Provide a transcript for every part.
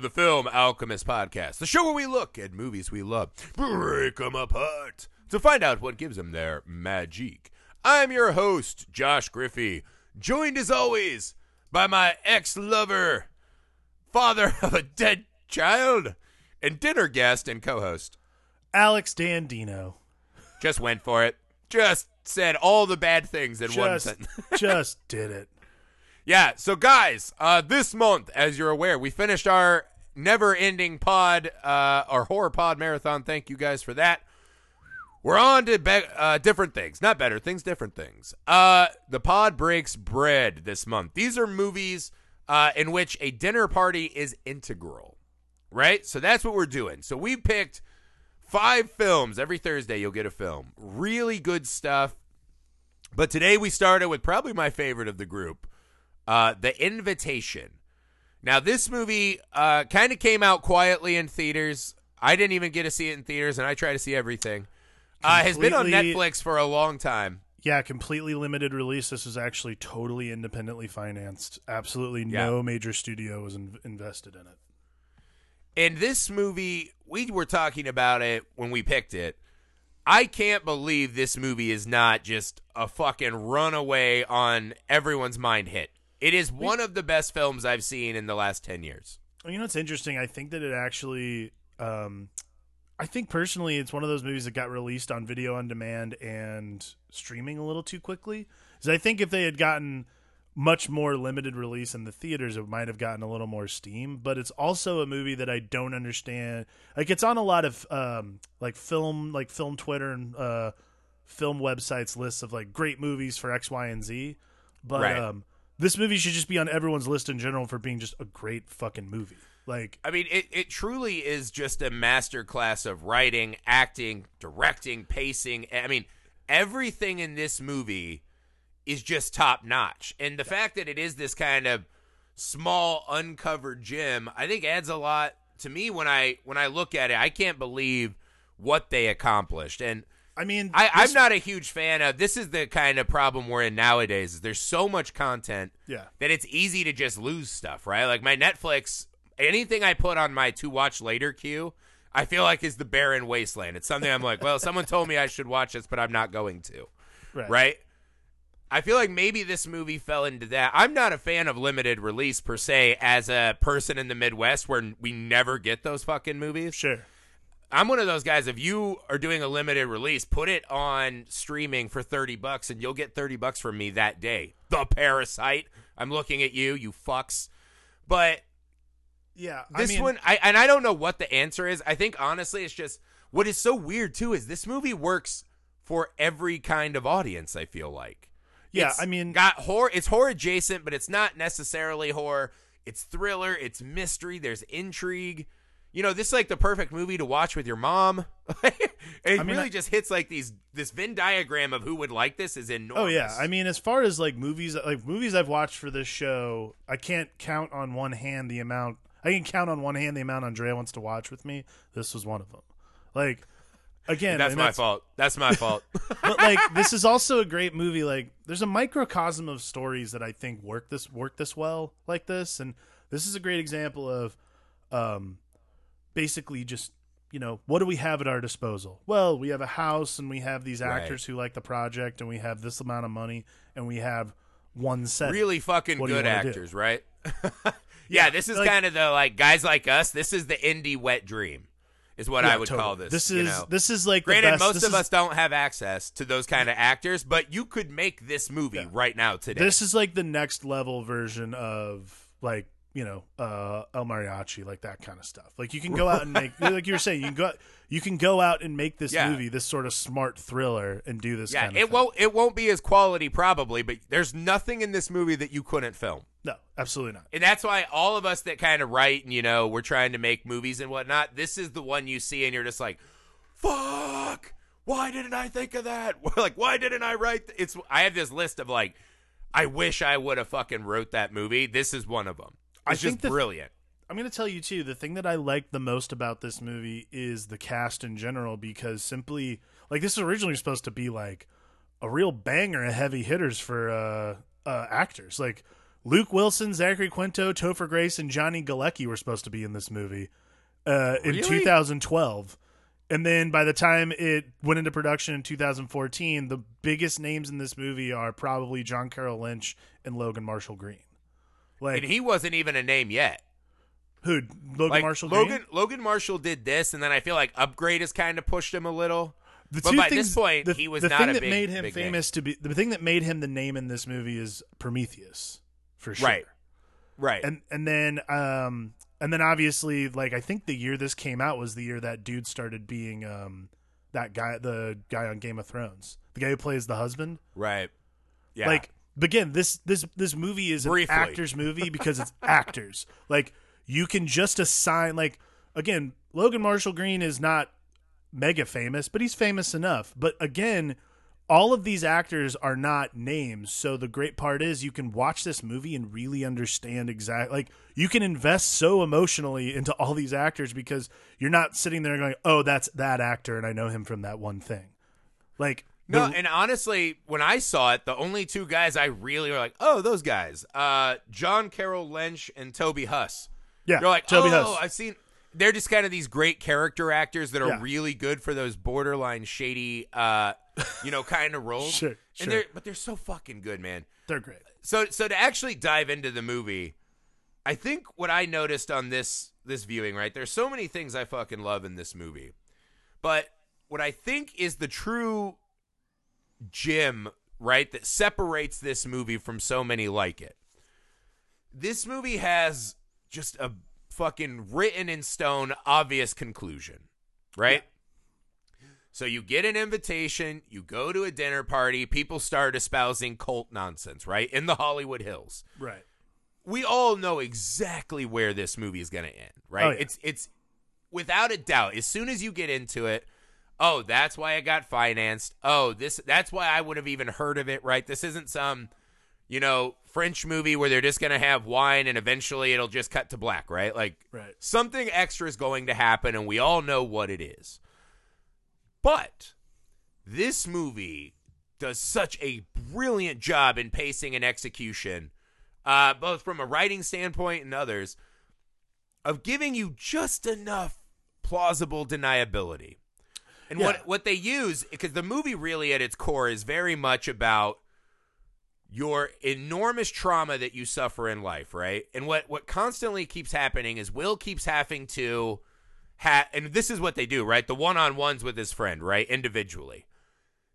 friends, welcome back to the Film Alchemist Podcast, the show where we look at movies we love, break them apart to find out what gives them their magic. I'm your host, Josh Griffey, joined as always by my ex lover, father of a dead child, and dinner guest and co host. Alex Dandino. Just went for it. Just said all the bad things in one Just, sentence. just did it. Yeah, so guys, uh, this month, as you're aware, we finished our never-ending pod, uh, our horror pod marathon. Thank you guys for that. We're on to be- uh, different things, not better things, different things. Uh, the pod breaks bread this month. These are movies uh, in which a dinner party is integral, right? So that's what we're doing. So we picked five films every Thursday. You'll get a film, really good stuff. But today we started with probably my favorite of the group, uh, The Invitation. Now, this movie uh, kind of came out quietly in theaters. I didn't even get to see it in theaters, and I try to see everything. Uh, has been on Netflix for a long time. Yeah, completely limited release. This was actually totally independently financed. Absolutely Yeah. no major studio was in- invested in it. And this movie, we were talking about it when we picked it. I can't believe this movie is not just a fucking runaway on everyone's mind hit. It is one of the best films I've seen in the last 10 years. You know what's interesting? I think that it actually, um, I think personally, it's one of those movies that got released on video on demand and streaming a little too quickly. Because I think if they had gotten much more limited release in the theaters, it might have gotten a little more steam. But it's also a movie that I don't understand. Like it's on a lot of um, like film, like film Twitter and uh, film websites lists of like great movies for X, Y, and Z. But Right. um, this movie should just be on everyone's list in general for being just a great fucking movie. Like I mean, it, it truly is just a masterclass of writing, acting, directing, pacing. I mean, everything in this movie is just top notch. And the fact that it is this kind of small uncovered gem, I think adds a lot to me when I when I look at it. I can't believe what they accomplished. And I mean, I, I'm this- not a huge fan of this is the kind of problem we're in nowadays is there's so much content Yeah. that it's easy to just lose stuff, right? Like my Netflix, anything I put on my to watch later queue, I feel like is the barren wasteland. It's something I'm like, well, someone told me I should watch this, but I'm not going to, right. right? I feel like maybe this movie fell into that. I'm not a fan of limited release per se as a person in the Midwest where we never get those fucking movies. Sure. I'm one of those guys. If you are doing a limited release, put it on streaming for 30 bucks and you'll get 30 bucks from me that day. The Parasite. I'm looking at you, you fucks. But Yeah. this I mean, one, I and I don't know what the answer is. I think honestly, it's just what is so weird too is this movie works for every kind of audience. I feel like. Yeah, It's I mean- got horror. It's horror adjacent, but it's not necessarily horror. It's thriller. It's mystery. There's intrigue. You know, this is like the perfect movie to watch with your mom. it I mean, really I- just hits like these. This Venn diagram of who would like this is enormous. Oh yeah. I mean, as far as like movies, like movies I've watched for this show, I can't count on one hand the amount. I can count on one hand the amount Andrea wants to watch with me. This was one of them. Like, again, that's my fault. That's my fault. but like this is also a great movie like there's a microcosm of stories that i think work this work this well like this and this is a great example of um basically just you know what do we have at our disposal well we have a house and we have these Right. actors who like the project and we have this amount of money and we have one set really fucking What good wanna do? actors, right? yeah, this is like- kind of the like guys like us. This is the indie wet dream, is what Yeah, I would call totally. this. this you is know? this is like Granted, most this of is- us don't have access to those kind of actors, but you could make this movie right now today. This is like the next level version of like you know uh El Mariachi, like that kind of stuff. Like you can go out and make, like you were saying, you can go you can go out and make this Yeah. movie, this sort of smart thriller, and do this. yeah, kind of it thing. won't it won't be as quality probably, but there's nothing in this movie that you couldn't film. No, absolutely not. And that's why all of us that kind of write and you know we're trying to make movies and whatnot. This is the one you see and you're just like, "Fuck! Why didn't I think of that? like, why didn't I write?" th-" It's I have this list of like, I wish I would have fucking wrote that movie. This is one of them. I It's think just the- brilliant. I'm going to tell you too. The thing that I like the most about this movie is the cast in general, because simply like this was originally supposed to be like a real banger of heavy hitters for uh, uh, actors. Like Luke Wilson, Zachary Quinto, Topher Grace, and Johnny Galecki were supposed to be in this movie uh, in Really? 2012. And then by the time it went into production in 2014, the biggest names in this movie are probably John Carroll Lynch and Logan Marshall Green. Like And he wasn't even a name yet. who? Logan Like Marshall Logan Green. Logan Marshall did this, and then I feel like Upgrade has kind of pushed him a little. The but by things, this point, the, he was not a name. the not thing that big, made him famous to be the thing that made him the name in this movie is Prometheus, for sure. Right. Right. and and then um and then obviously like I think the year this came out was the year that dude started being um that guy the guy on Game of Thrones the guy who plays the husband right. Yeah. like again this this this movie is Briefly. an actors movie because it's actors. Like you can just assign like again Logan Marshall Green is not mega famous but he's famous enough. But again all of these actors are not names. So the great part is you can watch this movie and really understand exactly like you can invest so emotionally into all these actors because you're not sitting there going oh that's that actor and I know him from that one thing. Like No, the- and honestly, when I saw it, the only two guys I really were like, oh, those guys, uh, John Carroll Lynch and Toby Huss. yeah You're like, Toby oh, Huss. I've seen. They're just kind of these great character actors that are Yeah. really good for those borderline shady, uh, you know, kind of roles. Sure, sure. They're but they're so fucking good, man. they're great So so to actually dive into the movie, I think what I noticed on this this viewing, right? There's so many things I fucking love in this movie. But what I think is the true gem, right, that separates this movie from so many like it. This movie has just a fucking written in stone obvious conclusion, right? So you get an invitation, you go to a dinner party, people start espousing cult nonsense, right? In the Hollywood Hills. right We all know exactly where this movie is going to end, right? Oh, yeah. It's it's without a doubt. As soon as you get into it, oh, that's why it got financed. Oh, this that's why I would have even heard of it, right? This isn't some you know, French movie where they're just going to have wine and eventually it'll just cut to black, right? Like Right. something extra is going to happen and we all know what it is. But this movie does such a brilliant job in pacing and execution, uh, both from a writing standpoint and others, of giving you just enough plausible deniability. And Yeah. what what they use because the movie really at its core is very much about your enormous trauma that you suffer in life, right? And what what constantly keeps happening is Will keeps having to ha and this is what they do, right? The one-on-ones with his friend, right? Individually.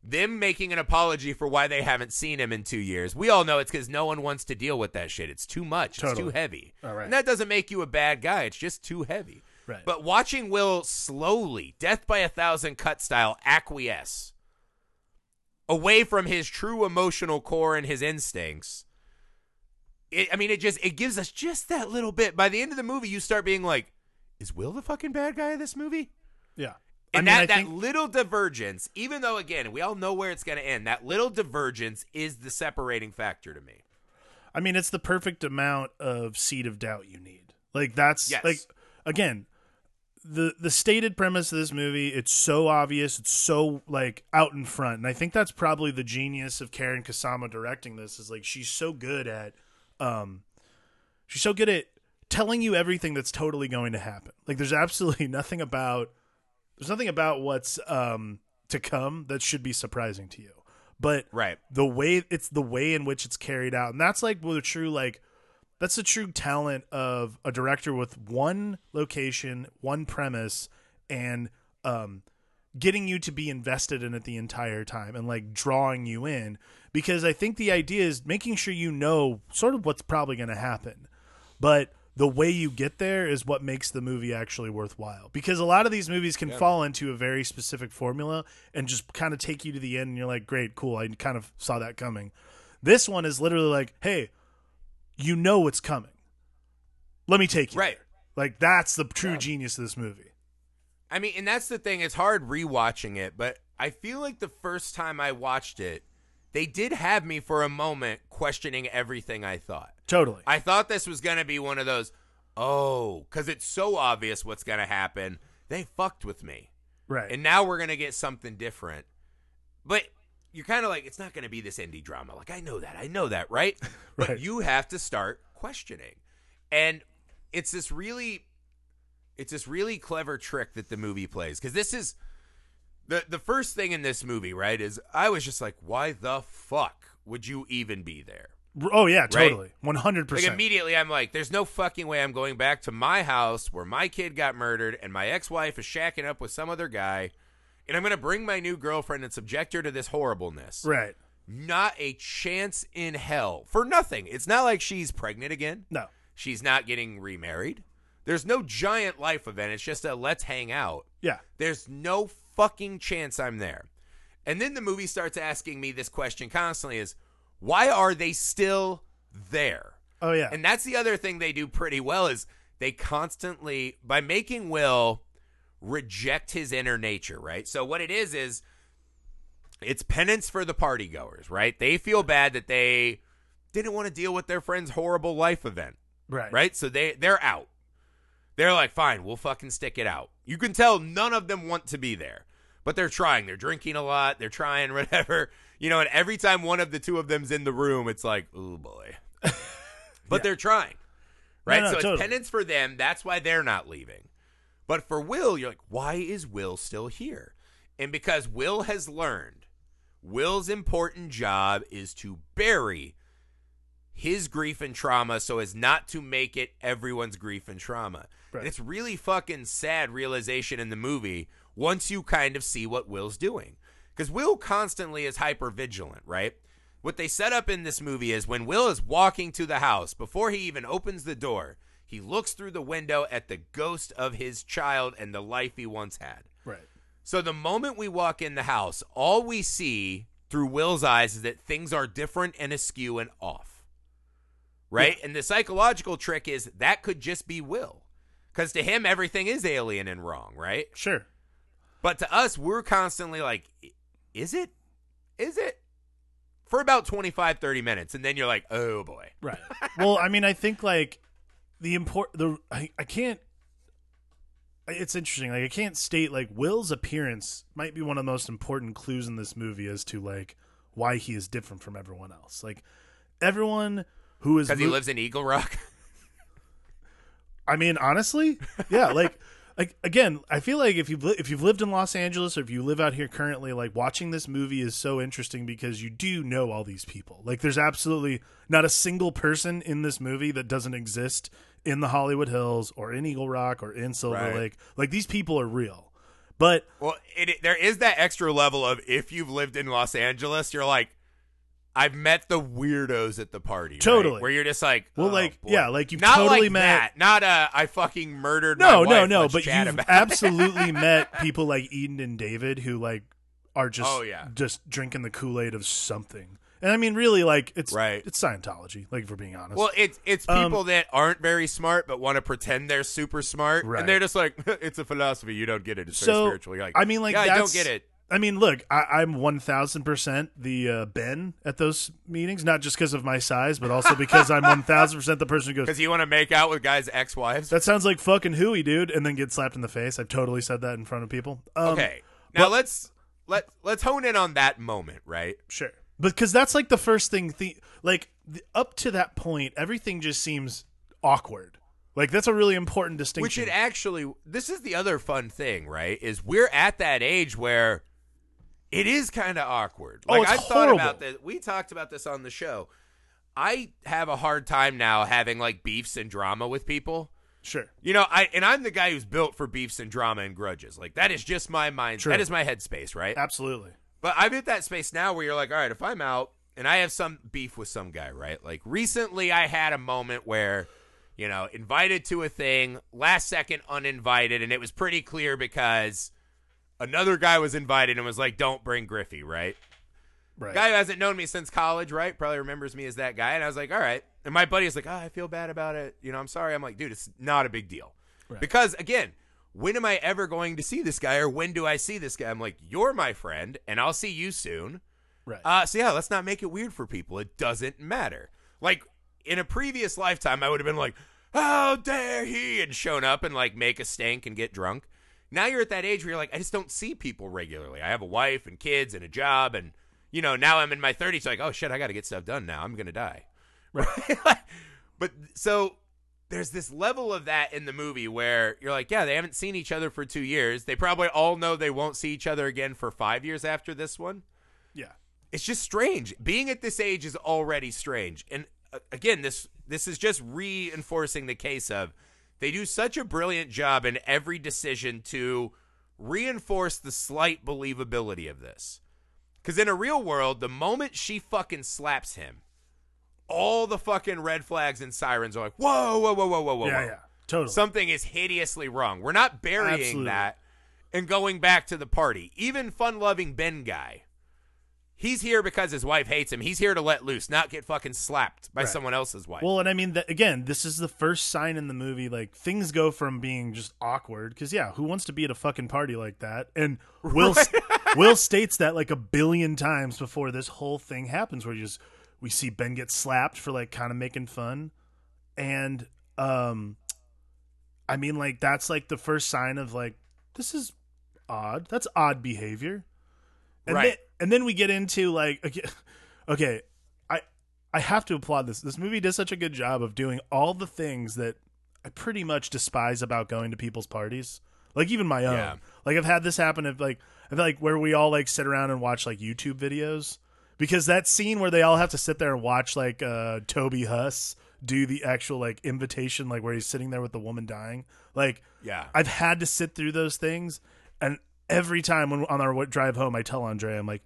Them making an apology for why they haven't seen him in 2 years. We all know it's cuz no one wants to deal with that shit. It's too much. It's too heavy. All right. And that doesn't make you a bad guy. It's just too heavy. Right. But watching Will slowly, death by a thousand cut style, acquiesce away from his true emotional core and his instincts. It, I mean, it just it gives us just that little bit. By the end of the movie, you start being like, "Is Will the fucking bad guy of this movie?" yeah And I mean, that, I that think- little divergence, even though again we all know where it's going to end, that little divergence is the separating factor to me. I mean, it's the perfect amount of seed of doubt you need. Like that's Yes. like again, the the stated premise of this movie, it's so obvious, it's so like out in front. And I think that's probably the genius of Karyn Kusama directing this is like she's so good at um she's so good at telling you everything that's totally going to happen. Like there's absolutely nothing about there's nothing about what's um to come that should be surprising to you. But Right. the way it's the way in which it's carried out and that's like the true like that's the true talent of a director with one location one premise and um getting you to be invested in it the entire time and like drawing you in. Because i think the idea is making sure you know sort of what's probably going to happen. But the way you get there is what makes the movie actually worthwhile. Because a lot of these movies can fall into a very specific formula and just kind of take you to the end and you're like great cool i kind of saw that coming. This one is literally like hey you know what's coming let me take you Right. there. like that's the true genius of this movie I mean, and that's the thing. It's hard rewatching it, but I feel like the first time I watched it, they did have me for a moment questioning everything I thought. totally I thought this was going to be one of those, oh, because it's so obvious what's going to happen. They fucked with me. right And now we're going to get something different. But you're kind of like it's not going to be this indie drama. Like I know that, I know that, right? But you have to start questioning, and it's this really, it's this really clever trick that the movie plays because this is the the first thing in this movie, right? Is I was just like, why the fuck would you even be there? Oh yeah, totally, one hundred Like percent. immediately, I'm like, "There's no fucking way I'm going back to my house where my kid got murdered and my ex-wife is shacking up with some other guy, and I'm gonna bring my new girlfriend and subject her to this horribleness." Right? Not a chance in hell for nothing. It's not like she's pregnant again. No. She's not getting remarried. There's no giant life event. It's just a let's hang out. Yeah. There's no fucking chance I'm there. And then the movie starts asking me this question constantly is why are they still there? Oh yeah. And that's the other thing they do pretty well is they constantly by making Will reject his inner nature, right? So what it is is it's penance for the party goers, right? They feel bad that they didn't want to deal with their friend's horrible life event right. right? So they they're out. They're like, fine, we'll fucking stick it out. You can tell none of them want to be there, but they're trying. They're drinking a lot. They're trying whatever, you know. And every time one of the two of them's in the room, it's like, oh boy. but they're trying, right? no, so it's penance for them. That's why they're not leaving. But for Will, you're like, why is Will still here? And because Will has learned, Will's important job is to bury his grief and trauma so as not to make it everyone's grief and trauma. Right. And it's really fucking sad realization in the movie once you kind of see what Will's doing. Because Will constantly is hyper vigilant, right? What they set up in this movie is when Will is walking to the house, before he even opens the door, he looks through the window at the ghost of his child and the life he once had. Right. So the moment we walk in the house, all we see through Will's eyes is that things are different and askew and off. Right? And the psychological trick is that could just be Will. Because to him, everything is alien and wrong, right? Sure. But to us, we're constantly like, is it? Is it? For about 25, 30 minutes. And then you're like, oh boy. Right. well, I mean, I think like the import the I, I can't. It's interesting. Like I can't state like Will's appearance might be one of the most important clues in this movie as to like why he is different from everyone else. Like everyone who is Because he lives in Eagle Rock. I mean, honestly, yeah. Like, like again, I feel like if you've li- if you've lived in Los Angeles or if you live out here currently, like watching this movie is so interesting because you do know all these people. Like, there's absolutely not a single person in this movie that doesn't exist in the Hollywood Hills or in Eagle Rock or in Silver Right. Lake. Like, these people are real. But Well, it, it- there is that extra level of if you've lived in Los Angeles, you're like, I've met the weirdos at the party. right? Totally. Where you're just like, Well, oh, like, boy. yeah, like you've not totally like met- that. Not uh, I fucking murdered. no, my no, no. Let's But you've absolutely met people like Eden and David who like are just Oh, yeah. just drinking the Kool Aid of something. And I mean, really, like it's Right. it's Scientology. Like, for being honest. Well, it's it's Um, people that aren't very smart but want to pretend they're super smart, Right. and they're just like, it's a philosophy. You don't get it. It's so very spiritual. You're like, I mean, like yeah, I don't get it. I mean, look, I, I'm one thousand percent the uh, Ben at those meetings, not just because of my size, but also because I'm one thousand percent the person who goes. Because you want to make out with guys' ex-wives. That sounds like fucking hooey, dude, and then get slapped in the face. I've totally said that in front of people. Um, okay, now well- let's let let's hone in on that moment, right? Sure. Because that's like the first thing, the, like the, up to that point, everything just seems awkward. Like that's a really important distinction. Which it actually, this is the other fun thing, right? Is we're at that age where it is kind of awkward. Oh, Like it's I've thought horrible. about this. We talked about this on the show. I have a hard time now having like beefs and drama with people. sure. You know, I and I'm the guy who's built for beefs and drama and grudges. Like that is just my mind. That is my headspace, right? Absolutely. But I'm at that space now where you're like, all right, if I'm out and I have some beef with some guy, right? Like recently I had a moment where, you know, invited to a thing, last second uninvited, and it was pretty clear because another guy was invited and was like, don't bring Griffey, right? Right. Guy who hasn't known me since college, right? Probably remembers me as that guy. And I was like, all right. And my buddy was like, oh, I feel bad about it. You know, I'm sorry. I'm like, dude, it's not a big deal. Right. Because again, when am I ever going to see this guy or when do I see this guy? I'm like, you're my friend and I'll see you soon. right. Uh, so yeah, let's not make it weird for people. It doesn't matter. Like in a previous lifetime, I would have been like, "How dare he!" and shown up and like make a stink and get drunk. Now you're at that age where you're like, I just don't see people regularly. I have a wife and kids and a job, and you know, now I'm in my 30s, like, oh shit, I got to get stuff done now. I'm gonna die. Right. but so there's this level of that in the movie where you're like, yeah, they haven't seen each other for two years. They probably all know they won't see each other again for five years after this one. Yeah. It's just strange. Being at this age is already strange. And uh, again, this this is just reinforcing the case of they do such a brilliant job in every decision to reinforce the slight believability of this. Because in a real world, the moment she fucking slaps him, all the fucking red flags and sirens are like, whoa, whoa, whoa, whoa, whoa, whoa. Yeah, whoa. yeah. Totally. Something is hideously wrong. We're not burying Absolutely. that and going back to the party. Even fun loving Ben guy, he's here because his wife hates him. He's here to let loose, not get fucking slapped by Right. someone else's wife. Well, and I mean, that, again, this is the first sign in the movie. Like things go from being just awkward because yeah, who wants to be at a fucking party like that? And Will Will states that like a billion times before this whole thing happens, where you just we see Ben get slapped for like kind of making fun, and um, I mean, like that's like the first sign of like this is odd. That's odd behavior. And Right. And then we get into like okay, okay, I I have to applaud this. This movie does such a good job of doing all the things that I pretty much despise about going to people's parties. Like even my own. Yeah. Like I've had this happen of like I feel like where we all like sit around and watch like YouTube videos. Because that scene where they all have to sit there and watch like uh Toby Huss do the actual like invitation, like where he's sitting there with the woman dying. Like yeah. I've had to sit through those things, and every time when on our drive home, I tell Andre, I'm like,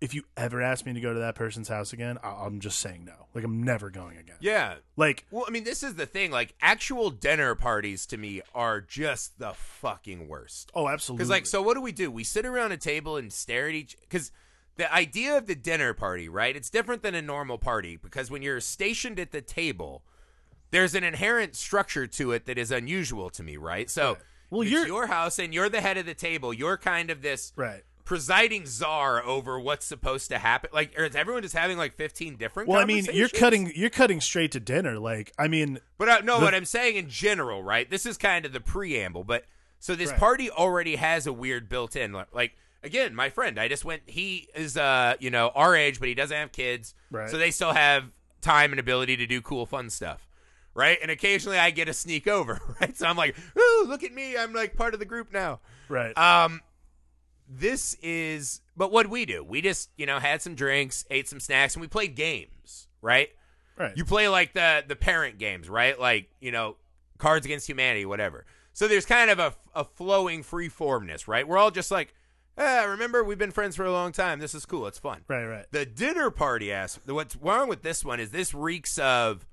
if you ever ask me to go to that person's house again, I- I'm just saying no. Like I'm never going again. yeah. Like Well, I mean, this is the thing. Like, actual dinner parties to me are just the fucking worst. oh, absolutely. Because, like, so what do we do? We sit around a table and stare at each. Because the idea of the dinner party, right? It's different than a normal party because when you're stationed at the table, there's an inherent structure to it that is unusual to me, right? So, Well, it's you're- your house and you're the head of the table. You're kind of this right. presiding czar over what's supposed to happen. Like, is everyone just having like 15 different? Well, I mean, you're cutting you're cutting straight to dinner. Like I mean, But uh, no, The- what I'm saying in general, right? This is kind of the preamble, but so this Right. party already has a weird built-in. like- Like again, my friend, I just went. He is, uh, you know, our age, but he doesn't have kids, Right. so they still have time and ability to do cool, fun stuff, right? And occasionally, I get a sneak over, right? So I'm like, ooh, look at me, I'm like part of the group now. right. Um, this is, but what we do? We just, you know, had some drinks, ate some snacks, and we played games, right? right. You play like the the parent games, right? Like you know, Cards Against Humanity, whatever. So there's kind of a, a flowing free formness, right? We're all just like, ah, remember we've been friends for a long time. This is cool. It's fun. right. Right. The dinner party ass. What's wrong with this one is this reeks of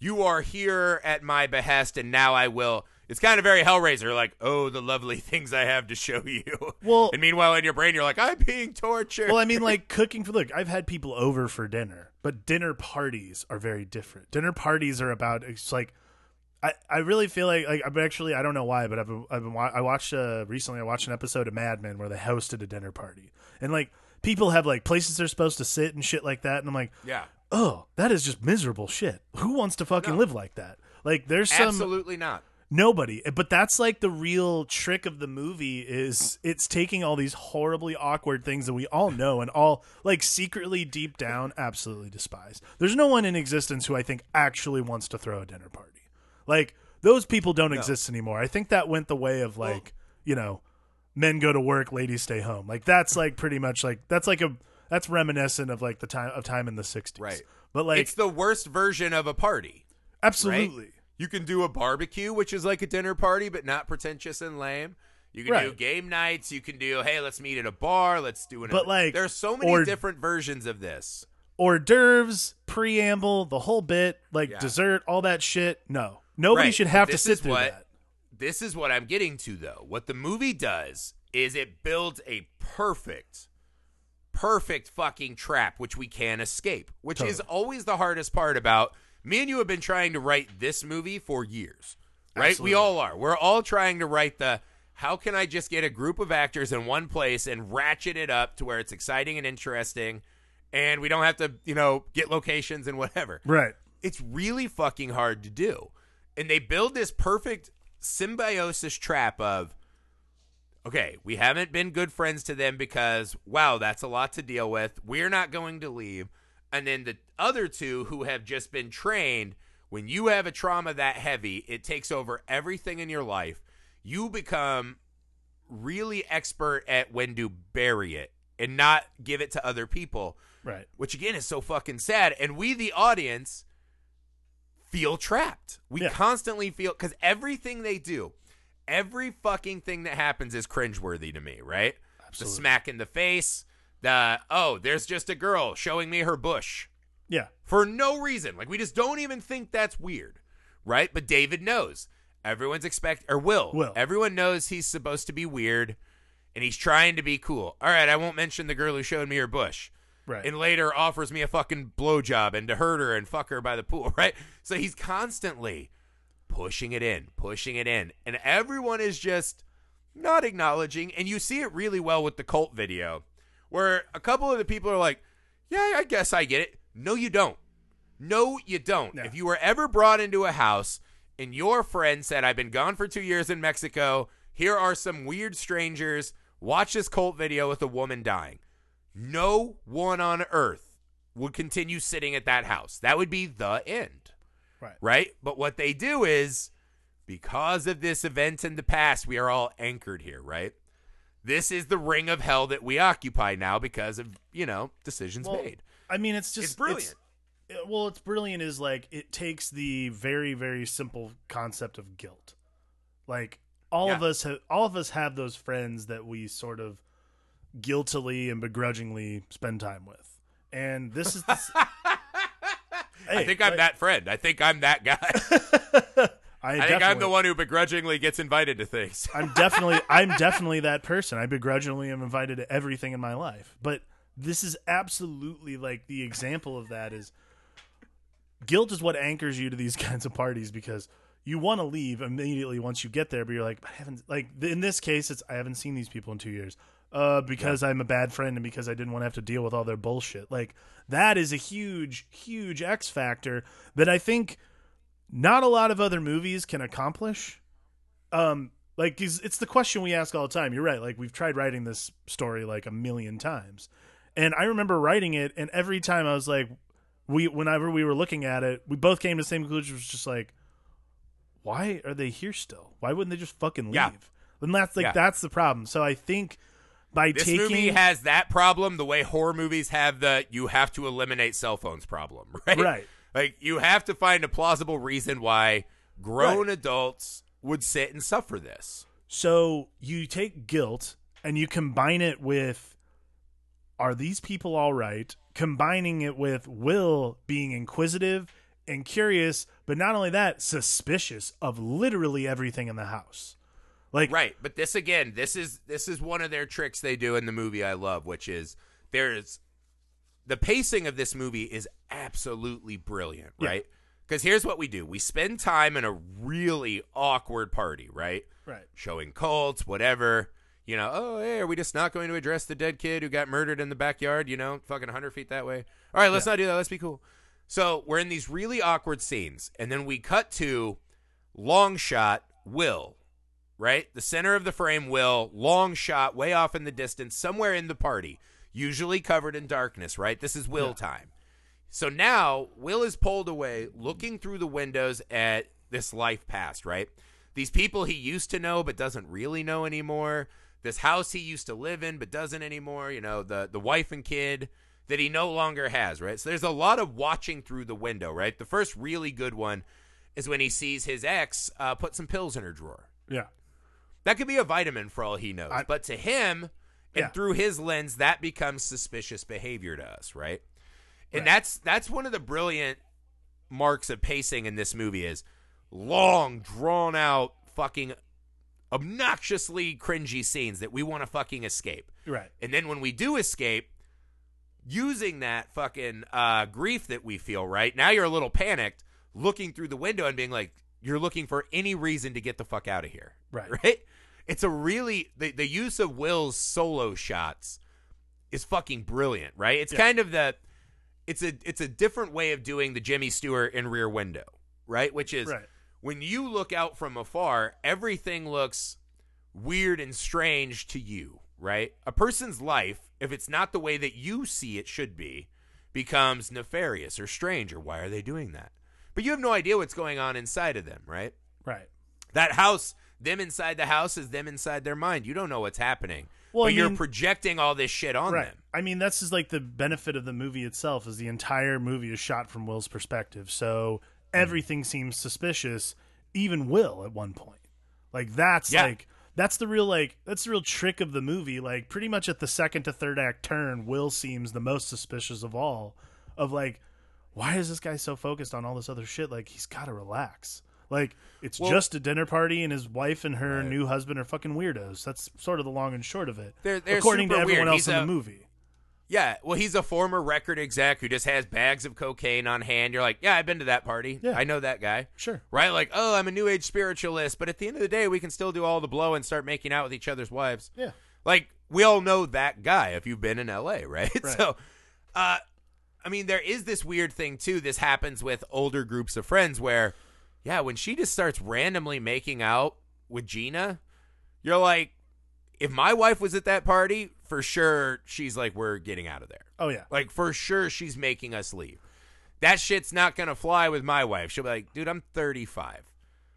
you are here at my behest, and now I will. It's kind of very Hellraiser, like, oh, the lovely things I have to show you. Well- and meanwhile, in your brain, you're like, I'm being tortured. Well, I mean, like cooking for look. I've had people over for dinner, but dinner parties are very different. Dinner parties are about it's like. I, I really feel like like I'm actually I don't know why but I've been, I've been wa- I watched uh, recently I watched an episode of Mad Men where they hosted a dinner party and like people have like places they're supposed to sit and shit like that and I'm like yeah, oh that is just miserable shit who wants to fucking No. live like that like there's some absolutely not. Nobody. But that's like the real trick of the movie is it's taking all these horribly awkward things that we all know and all like secretly deep down absolutely despise. There's no one in existence who I think actually wants to throw a dinner party. Like those people don't exist anymore. I think that went the way of like, you know, men go to work, ladies stay home. Like that's like pretty much like that's like a that's reminiscent of like the time of time in the 60s. Right. But like it's the worst version of a party. absolutely. You can do a barbecue, which is like a dinner party, but not pretentious and lame. You can do game nights. You can do, hey, let's meet at a bar. Let's do it. But, like, there are so many or- different versions of this. hors d'oeuvres, preamble, the whole bit, like Yeah. dessert, all that shit. No, nobody Right, should have to sit through what- that. This is what I'm getting to, though. What the movie does is it builds a perfect, perfect fucking trap, which we can't escape, which is always the hardest part about. Me and you have been trying to write this movie for years, right? Absolutely. We all are. We're all trying to write the. How can I just get a group of actors in one place and ratchet it up to where it's exciting and interesting, and we don't have to, you know, get locations and whatever Right. it's really fucking hard to do. And they build this perfect symbiosis trap of okay, we haven't been good friends to them because, wow, that's a lot to deal with. We're not going to leave. And then the other two who have just been trained, when you have a trauma that heavy, it takes over everything in your life. You become really expert at when to bury it and not give it to other people, Right. which again is so fucking sad. And we, the audience, feel trapped. We Yeah. constantly feel because everything they do, every fucking thing that happens is cringeworthy to me, right? Absolutely. The smack in the face, the oh, there's just a girl showing me her bush Yeah. for no reason. Like we just don't even think that's weird, right? But David knows. Everyone's expect or will. Will. Everyone knows he's supposed to be weird, and he's trying to be cool. All right, I won't mention the girl who showed me her bush, Right. and later offers me a fucking blowjob and to hurt her and fuck her by the pool, right? So he's constantly pushing it in, pushing it in, and everyone is just not acknowledging. And you see it really well with the cult video, where a couple of the people are like, "Yeah, I guess I get it." No, you don't. No, you don't. No. If you were ever brought into a house and your friend said, I've been gone for two years in Mexico, here are some weird strangers, watch this cult video with a woman dying. No one on earth would continue sitting at that house. That would be the end. Right. Right? But what they do is, because of this event in the past, we are all anchored here, right? This is the ring of hell that we occupy now because of, you know, decisions Well, made. I mean, it's just It's brilliant. it- well, it's brilliant is like it takes the very very simple concept of guilt. Like all of us have all of us have those friends that we sort of guiltily and begrudgingly spend time with. And this is the, I think I'm that friend. I think I'm that guy. I, I think I'm the one who begrudgingly gets invited to things. I'm definitely I'm definitely that person. I begrudgingly am invited to everything in my life. But this is absolutely like the example of that is guilt is what anchors you to these kinds of parties because you want to leave immediately once you get there, but you're like, I haven't like in this case it's I haven't seen these people in two years. Uh, because I'm a bad friend and because I didn't want to have to deal with all their bullshit. Like that is a huge, huge X factor that I think not a lot of other movies can accomplish. Um like it's, it's the question we ask all the time. You're right. Like we've tried writing this story like a million times. And i remember writing it and every time i was like we whenever we were looking at it we both came to the same conclusion. It was just like why are they here still? Why wouldn't they just fucking leave? Yeah. and that's like Yeah. that's the problem. So i think by This taking movie has that problem the way horror movies have the you have to eliminate cell phones problem, right? Right. Like you have to find a plausible reason why grown Right. adults would sit and suffer this. So you take guilt and you combine it with are these people all right? Combining it with Will being inquisitive and curious, but not only that, suspicious of literally everything in the house. Like Right, but this again, this is this is one of their tricks they do in the movie I love, which is there's the pacing of this movie is absolutely brilliant, Yeah. right? Because here's what we do: we spend time in a really awkward party, right? right. Showing cults, whatever. You know, oh, hey, are we just not going to address the dead kid who got murdered in the backyard? You know, fucking 100 feet that way. All right, let's not do that. Let's be cool. So we're in these really awkward scenes, and then we cut to long shot Will, right? The center of the frame, Will, long shot, way off in the distance, somewhere in the party, usually covered in darkness, right? This is Will Yeah. time. So now Will is pulled away, looking through the windows at this life past, right? These people he used to know but doesn't really know anymore. This house he used to live in but doesn't anymore. You know, the the wife and kid that he no longer has, right? So there's a lot of watching through the window, right? The first really good one is when he sees his ex uh, put some pills in her drawer. Yeah. That could be a vitamin for all he knows. I- but to him, and Yeah. through his lens, that becomes suspicious behavior to us, right? And Right. that's that's one of the brilliant marks of pacing in this movie is long, drawn out, fucking obnoxiously cringy scenes that we want to fucking escape. Right. And then when we do escape, using that fucking uh, grief that we feel, right? Now you're a little panicked, looking through the window and being like, you're looking for any reason to get the fuck out of here. Right. Right? It's a really the, the use of Will's solo shots is fucking brilliant, right? It's Yeah. kind of the it's a it's a different way of doing the Jimmy Stewart in rear window, right? Which is Right. when you look out from afar, everything looks weird and strange to you, right? A person's life, if it's not the way that you see it should be, becomes nefarious or strange or why are they doing that? But you have no idea what's going on inside of them, right? Right. That house, them inside the house is them inside their mind. You don't know what's happening. Well, but I you're projecting all this shit on Right. them. I mean, that's just like the benefit of the movie itself is the entire movie is shot from Will's perspective. So mm-hmm. everything seems suspicious, even Will at one point. Like that's Yeah. like that's the real like that's the real trick of the movie. Like pretty much at the second to third act turn, Will seems the most suspicious of all. Of like, why is this guy so focused on all this other shit? Like he's got to relax. Like it's Well- just a dinner party, and his wife and her new husband are fucking weirdos. That's sort of the long and short of it. They're- they're according to everyone weird. else He's in a- the movie. Yeah, well, he's a former record exec who just has bags of cocaine on hand. You're like, yeah, I've been to that party. Yeah. I know that guy. Sure. Right? Like, oh, I'm a new age spiritualist, but at the end of the day, we can still do all the blow and start making out with each other's wives. Yeah. Like, we all know that guy if you've been in LA, right? Right. So, uh, I mean, there is this weird thing, too. This happens with older groups of friends where, yeah, when she just starts randomly making out with Gina, you're like, if my wife was at that party, for sure, she's like, we're getting out of there. Oh yeah. Like for sure she's making us leave. That shit's not gonna fly with my wife. She'll be like, dude, I'm 35.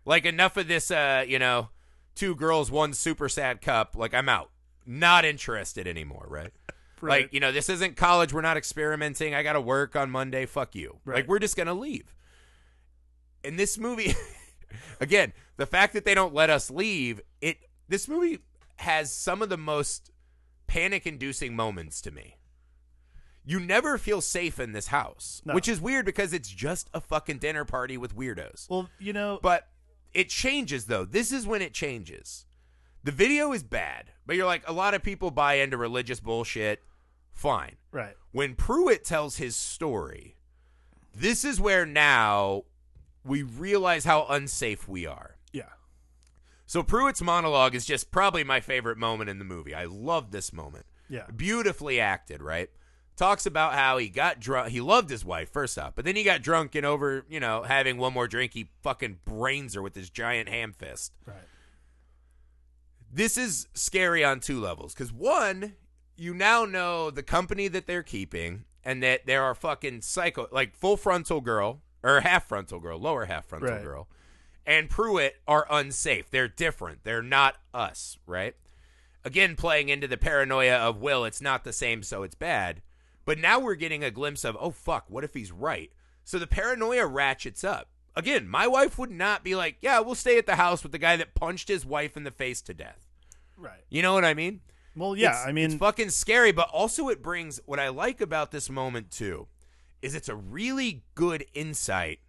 Like enough of this, uh, you know, two girls, one super sad cup. Like I'm out. Not interested anymore, right? Right. Like, you know, this isn't college. We're not experimenting. I got to work on Monday. Fuck you. Right. Like, we're just going to leave. In this movie, again, the fact that they don't let us leave, it, this movie has some of the most panic inducing moments to me. You never feel safe in this house, No. which is weird because it's just a fucking dinner party with weirdos. Well, you know, But it changes though. This is when it changes. The video is bad, but you're like a lot of people buy into religious bullshit. Fine. right. When Pruitt tells his story, this is where now we realize how unsafe we are. Yeah. So Pruitt's monologue is just probably my favorite moment in the movie. I love this moment. Yeah. Beautifully acted, right? Talks about how he got drunk. He loved his wife, first off, but then he got drunk and over, you know, having one more drink, he fucking brains her with his giant ham fist. Right. This is scary on two levels. Because one, you now know the company that they're keeping and that there are fucking psycho, like full frontal girl or half frontal girl, lower half frontal Right. girl, and Pruitt are unsafe. They're different. They're not us, right? Again, playing into the paranoia of Will, it's not the same, so it's bad. But now we're getting a glimpse of, oh, fuck, what if he's right? So the paranoia ratchets up. Again, my wife would not be like, yeah, we'll stay at the house with the guy that punched his wife in the face to death. Right. You know what I mean? Well, yeah. It's- I mean, it's fucking scary, but also it brings what I like about this moment too is it's a really good insight.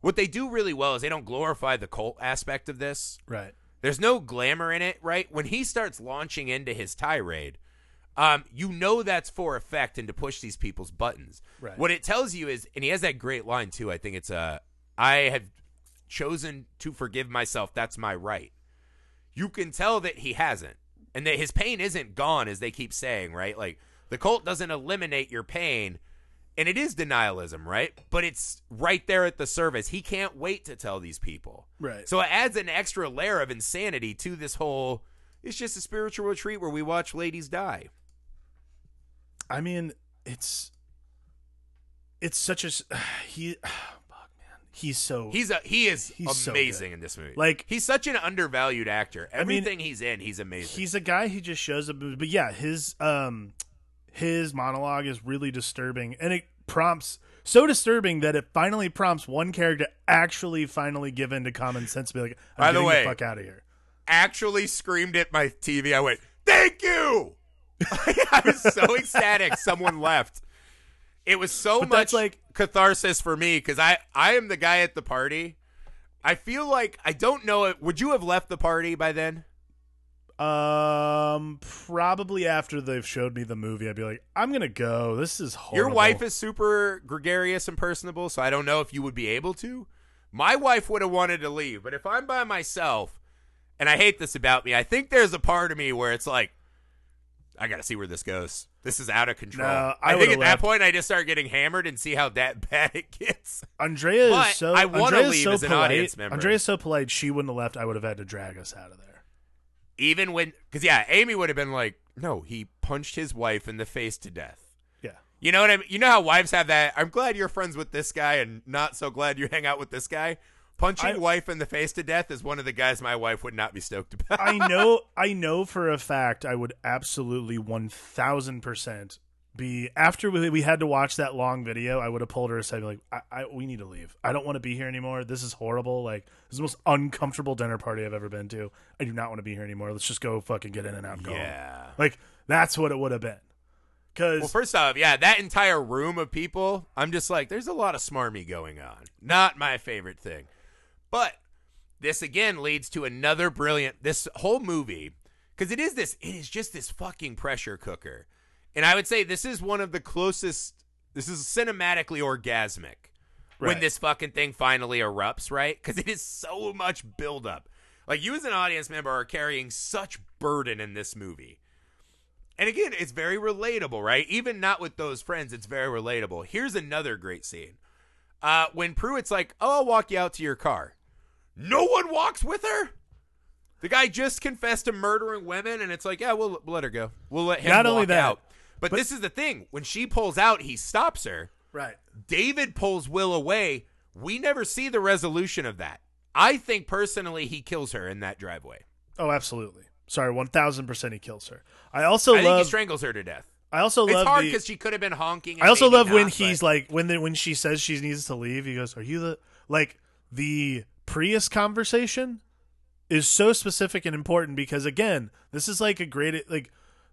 What they do really well is they don't glorify the cult aspect of this. right. There's no glamour in it, right? When he starts launching into his tirade, um, you know that's for effect and to push these people's buttons. Right. What it tells you is, and he has that great line too. I think it's uh, I have chosen to forgive myself. That's my right. You can tell that he hasn't, and that his pain isn't gone, as they keep saying, right? Like the cult doesn't eliminate your pain, and it is denialism, right? But it's right there at the service. He can't wait to tell these people. Right. So it adds an extra layer of insanity to this whole. It's just a spiritual retreat where we watch ladies die. I mean, it's it's such a he. He's so He's a he is He's amazing good. in this movie. Like- he's such an undervalued actor. mean, Everything he's in, he's amazing. he's a guy who just shows up. But yeah, his um his monologue is really disturbing, and it prompts so disturbing that it finally prompts one character actually finally give in to common sense. Be like, I'm By the way- the fuck out of here. Actually screamed at my TV. I went, "Thank you!" I was so ecstatic. Someone left. It was so But much like- catharsis for me because I I am the guy at the party. I feel like I don't know. it. Would you have left the party by then? Um, probably after they've showed me the movie, I'd be like, I'm gonna go. This is horrible. Your wife is super gregarious and personable, so I don't know if you would be able to. My wife would have wanted to leave, but if I'm by myself, and I hate this about me, I think there's a part of me where it's like, I got to see where this goes. This is out of control. No, I I, think at that point I just start getting hammered and see how that bad it gets. Andrea But is so. I wanna leave so as an polite. audience member. Andrea's so polite. She wouldn't have left. I would have had to drag us out of there. even when, because yeah, Amy would have been like, no, he punched his wife in the face to death. Yeah. You know what I mean? You know how wives have that. I'm glad you're friends with this guy, and not so glad you hang out with this guy. Punching I- wife in the face to death is one of the guys my wife would not be stoked about. I know I know for a fact I would absolutely 1000% be after we, we had to watch that long video I would have pulled her aside and be like I, I we need to leave. I don't want to be here anymore. This is horrible. Like this is the most uncomfortable dinner party I've ever been to. I do not want to be here anymore. Let's just go fucking get in and out go. home." yeah. Like that's what it would have been. Cuz Well, first off, yeah, that entire room of people, I'm just like, there's a lot of smarmy going on. Not my favorite thing. But this again leads to another brilliant, this whole movie, because it is this, it is just this fucking pressure cooker. And I would say this is one of the closest, this is cinematically orgasmic when this fucking thing finally erupts, right? Because it is so much buildup. Like, you as an audience member are carrying such burden in this movie. And again, it's very relatable, right? Even not with those friends, it's very relatable. Here's another great scene. Uh, when Pruitt's like, "Oh, I'll walk you out to your car," no one walks with her. The guy just confessed to murdering women, and it's like, "Yeah, we'll, we'll let her go. We'll let him Not walk only that, out." But, this is the thing: when she pulls out, he stops her. right. David pulls Will away. We never see the resolution of that. I think personally, he kills her in that driveway. Oh, absolutely. Sorry, 1000% he kills her. I also I think he love strangles her to death. I also It's love hard because she could have been honking. and I also love when not, he's like when the, when she says she needs to leave. He goes, "Are you the like the Prius conversation is so specific and important because again, this is like a great like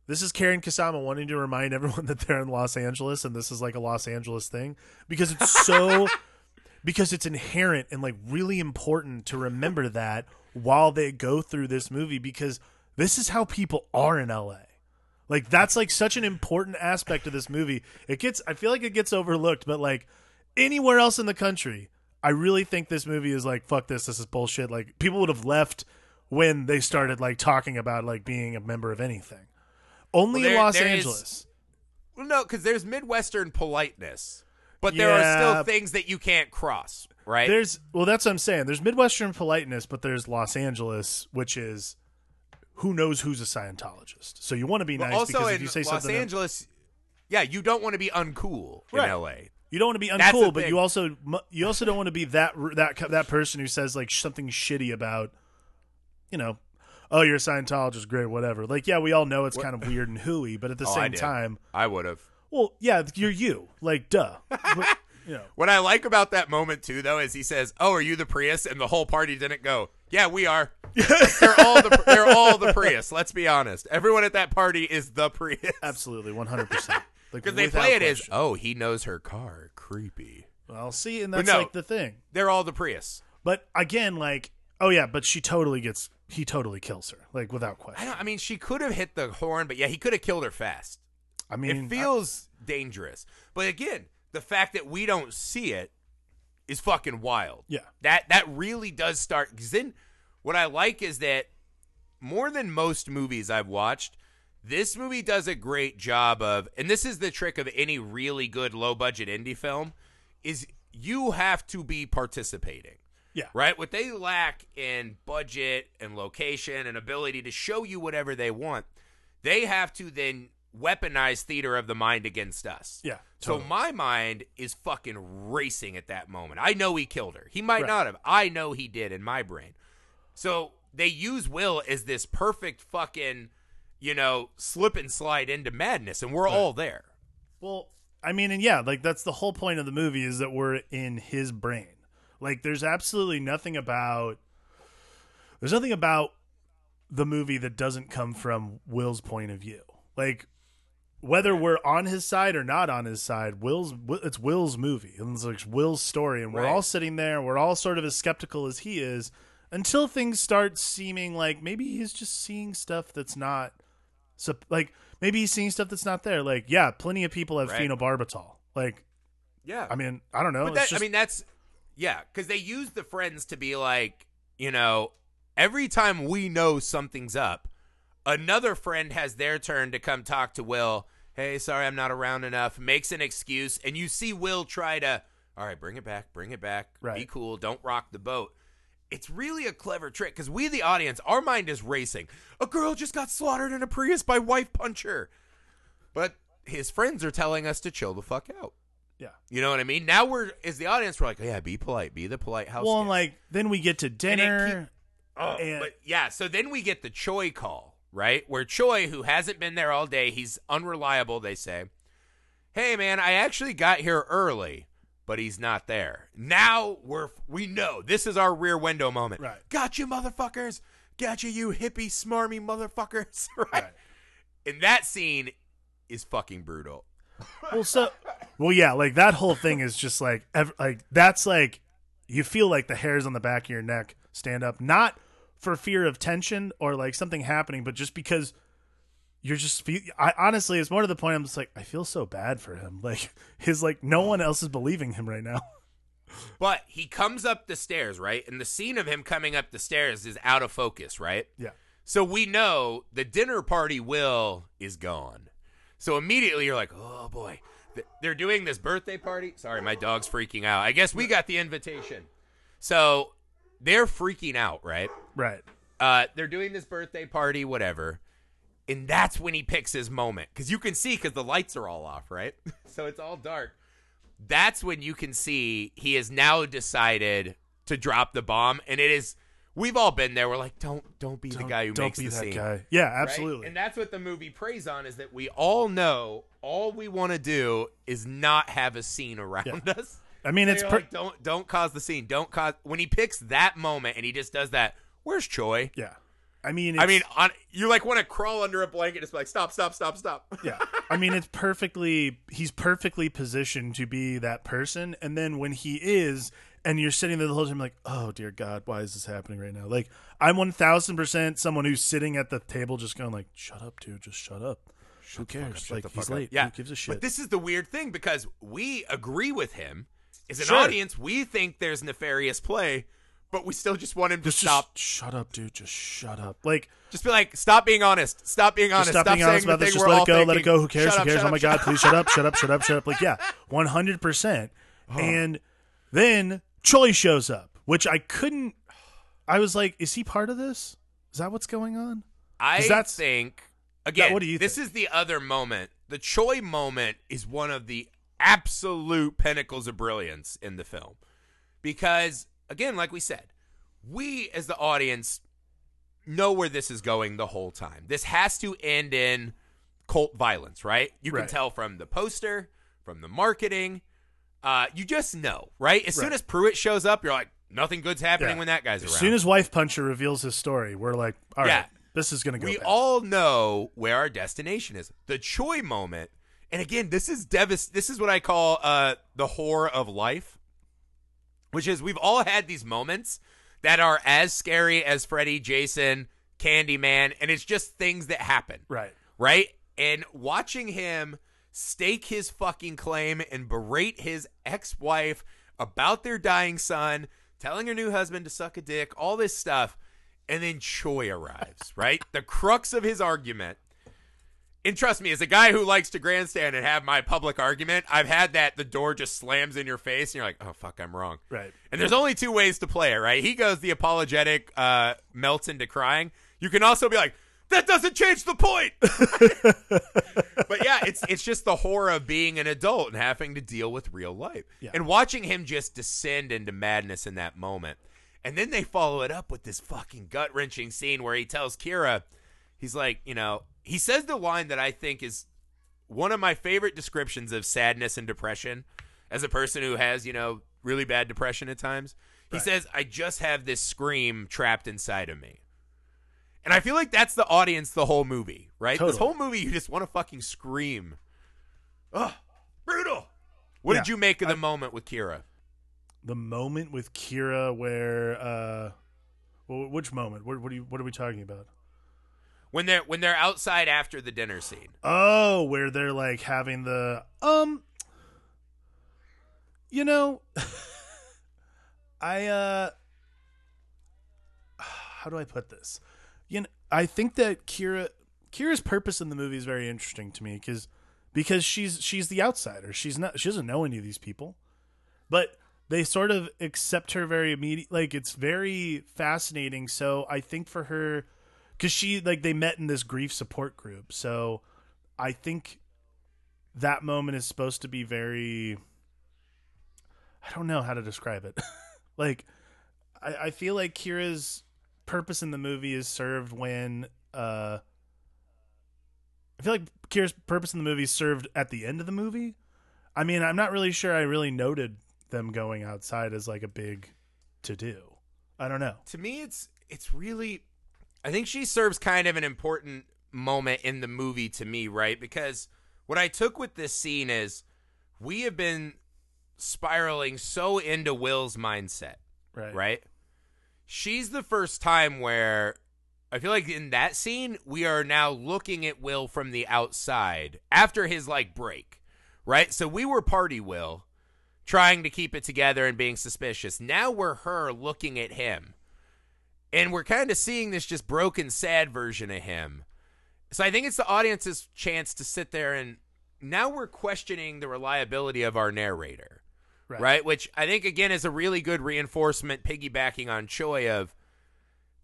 this is Karyn Kusama wanting to remind everyone that they're in Los Angeles and this is like a Los Angeles thing because it's so because it's inherent and like really important to remember that while they go through this movie because this is how people are in LA. Like that's like such an important aspect of this movie. It gets I feel like it gets overlooked, but like anywhere else in the country, I really think this movie is like fuck this, this is bullshit. Like people would have left when they started like talking about like being a member of anything. Only Well, in Los there is- Angeles. Well, no, because there's Midwestern politeness, but there are still things that you can't cross, right? There's well, that's what I'm saying. There's Midwestern politeness, but there's Los Angeles, which is who knows who's a Scientologist. So you want to be nice also because in if you say Los something, Angeles, yeah, you don't want to be uncool Right. in LA. You don't want to be uncool, but you also you also don't want to be that that that person who says like something shitty about, you know, oh you're a Scientologist, great, whatever. Like yeah, we all know it's kind of weird and hooey, but at the Oh, same did. time, I would have. well, yeah, you're you, like duh, But, you know. What I like about that moment too, though, is he says, "Oh, are you the Prius?" and the whole party didn't go. Yeah, we are. they're all the they're all the Prius. Let's be honest. Everyone at that party is the Prius Absolutely, one hundred percent. Because they play it as, "Oh, he knows her car." Creepy. well, see, and But that's no. like the thing. They're all the Prius. But again, like, oh yeah, but she totally gets, he totally kills her, like without I question. don't. I mean, she could have hit the horn, but yeah, he could have killed her fast. I mean, it feels dangerous. But again, the fact that we don't see it is fucking wild. Yeah. That that really does start cuz then what I like is that more than most movies I've watched, this movie does a great job of and this is the trick of any really good low budget indie film is you have to be participating. yeah, Right? What they lack in budget and location and ability to show you whatever they want, they have to then weaponize theater of the mind against us. yeah. So my mind is fucking racing at that moment. I know he killed her. He might Right. not have. I know he did in my brain. So they use Will as this perfect fucking, you know, slip and slide into madness, and we're all there. Well, I mean, and yeah, like that's the whole point of the movie is that we're in his brain. Like, there's absolutely nothing about there's nothing about the movie that doesn't come from Will's point of view. Like, whether we're on his side or not on his side, Will's it's Will's movie and it's like Will's story, and we're Right. all sitting there, we're all sort of as skeptical as he is until things start seeming like maybe he's just seeing stuff that's not so like maybe he's seeing stuff that's not there. Like, yeah, plenty of people have Right. phenobarbital. Like, Yeah. I mean, I don't know. But that, just- I mean, that's yeah, because they use the friends to be like, you know, every time we know something's up, another friend has their turn to come talk to Will. Hey, sorry, I'm not around enough. Makes an excuse, and you see Will try to, all right, bring it back, bring it back, be cool, don't rock the boat. It's really a clever trick because we, the audience, our mind is racing. A girl just got slaughtered in a Prius by wife puncher, but his friends are telling us to chill the fuck out. Yeah. You know what I mean? Now we're as the audience, we're like, oh, yeah, be polite, be the polite house. Well, guest." and like then we get to dinner. Oh, And- but yeah, so then we get the Choi call, right? Where Choi, who hasn't been there all day, he's unreliable, they say. Hey man, I actually got here early, but he's not there. Now we're we know this is our rear window moment. Right. Got you motherfuckers. Got you, you hippie smarmy motherfuckers. right? Right. And that scene is fucking brutal. well, so well, yeah, like that whole thing is just like ev- like that's like you feel like the hairs on the back of your neck stand up, not for fear of tension or like something happening, but just because you're just I honestly, it's more to the point. I'm just like I feel so bad for him. Like his like no one else is believing him right now. But he comes up the stairs, right? And the scene of him coming up the stairs is out of focus, right? Yeah. So we know the dinner party will is gone. So immediately you're like, oh boy, they're doing this birthday party. Sorry, my dog's freaking out. I guess we got the invitation. So they're freaking out, right? Right. Uh, they're doing this birthday party, whatever. And that's when he picks his moment. Because you can see, because the lights are all off, right? so it's all dark. That's when you can see he has now decided to drop the bomb. And it is, we've all been there. We're like, don't, don't be the Don't- guy who don't makes be the that scene. guy. Yeah, right? absolutely. And that's what the movie preys on is that we all know all we want to do is not have a scene around us. I mean, So it's per- like, don't don't cause the scene. Don't cause when he picks that moment and he just does that. Where's Choi? yeah. I mean, I mean, on you like want to crawl under a blanket, just be like stop, stop, stop, stop. yeah i mean it's perfectly he's perfectly positioned to be that person and then when he is and you're sitting there the whole time like oh dear god why is this happening right now like i'm 1000% someone who's sitting at the table just going like shut up dude just shut up who cares Shut like he's up. late Yeah, who gives a shit But this is the weird thing because we agree with him. As an Sure. audience, we think there's nefarious play, but we still just want him to just, stop. just shut up dude. Just shut up. Like Just be like, stop being honest. Stop being honest. stop, being honest about this. just let it go. Let it go. Who cares? Shut who cares? oh up, my god please shut up shut up shut up shut up. Like yeah 100% and then Choi shows up which I couldn't I was like is he part of this? Is that what's going on? I that's- think again. what do you this think? is the other moment. The Choi moment is one of the absolute pinnacles of brilliance in the film, because again, like we said, we as the audience know where this is going the whole time. This has to end in cult violence, right? You can Right. tell from the poster, from the marketing. Uh, you just know, right? As soon as Pruitt shows up, you're like, nothing good's happening Yeah. when that guy's around. As soon as Wife Puncher reveals his story, we're like, all right, Yeah. this is going to go. we bad. all know where our destination is. The Choi moment, and again, this is devast- This is what I call uh, the horror of life, which is we've all had these moments that are as scary as Freddy, Jason, Candyman, and it's just things that happen, right. right? And watching him stake his fucking claim and berate his ex-wife about their dying son, telling her new husband to suck a dick, all this stuff, and then Choi arrives, right? The crux of his argument. And trust me, as a guy who likes to grandstand and have my public argument, I've had that the door just slams in your face and you're like, oh fuck, I'm wrong. Right. And there's only two ways to play it, right? He goes the apologetic, uh, melts into crying. You can also be like, that doesn't change the point. but yeah, it's it's just the horror of being an adult and having to deal with real life. Yeah. And watching him just descend into madness in that moment. And then they follow it up with this fucking gut wrenching scene where he tells Kira, he's like, you know, he says the line that I think is one of my favorite descriptions of sadness and depression as a person who has, you know, really bad depression at times. He Right. says, I just have this scream trapped inside of me. And I feel like that's the audience the whole movie, right? This whole movie, you just want to fucking scream. Ugh, brutal. What did you make of the moment with Kira? The moment with Kira where, uh, wh- which moment? What, what, are you, what are we talking about? When they're when they're outside after the dinner scene. Oh, where they're like having the, um, you know, I, uh, how do I put this? You know, I think that Kira, Kira's purpose in the movie is very interesting to me because, because she's, she's the outsider. She's not, she doesn't know any of these people, but they sort of accept her very immediate. Like it's very fascinating. So I think for her, because she like they met in this grief support group. So I think that moment is supposed to be very. I don't know how to describe it. like, I, I feel like Kira's purpose in the movie is served when uh I feel like Kira's purpose in the movie is served at the end of the movie. I mean, I'm not really sure I really noted them going outside as like a big to do. I don't know. To me it's it's really I think she serves kind of an important moment in the movie to me, right? Because what I took with this scene is we have been spiraling so into Will's mindset, Right. right? She's the first time where I feel like in that scene we are now looking at Will from the outside after his like break, right? So we were party Will trying to keep it together and being suspicious. Now we're her looking at him. And we're kind of seeing this just broken sad version of him. So I think it's the audience's chance to sit there and now we're questioning the reliability of our narrator Right. right. Which I think again is a really good reinforcement, piggybacking on Choi of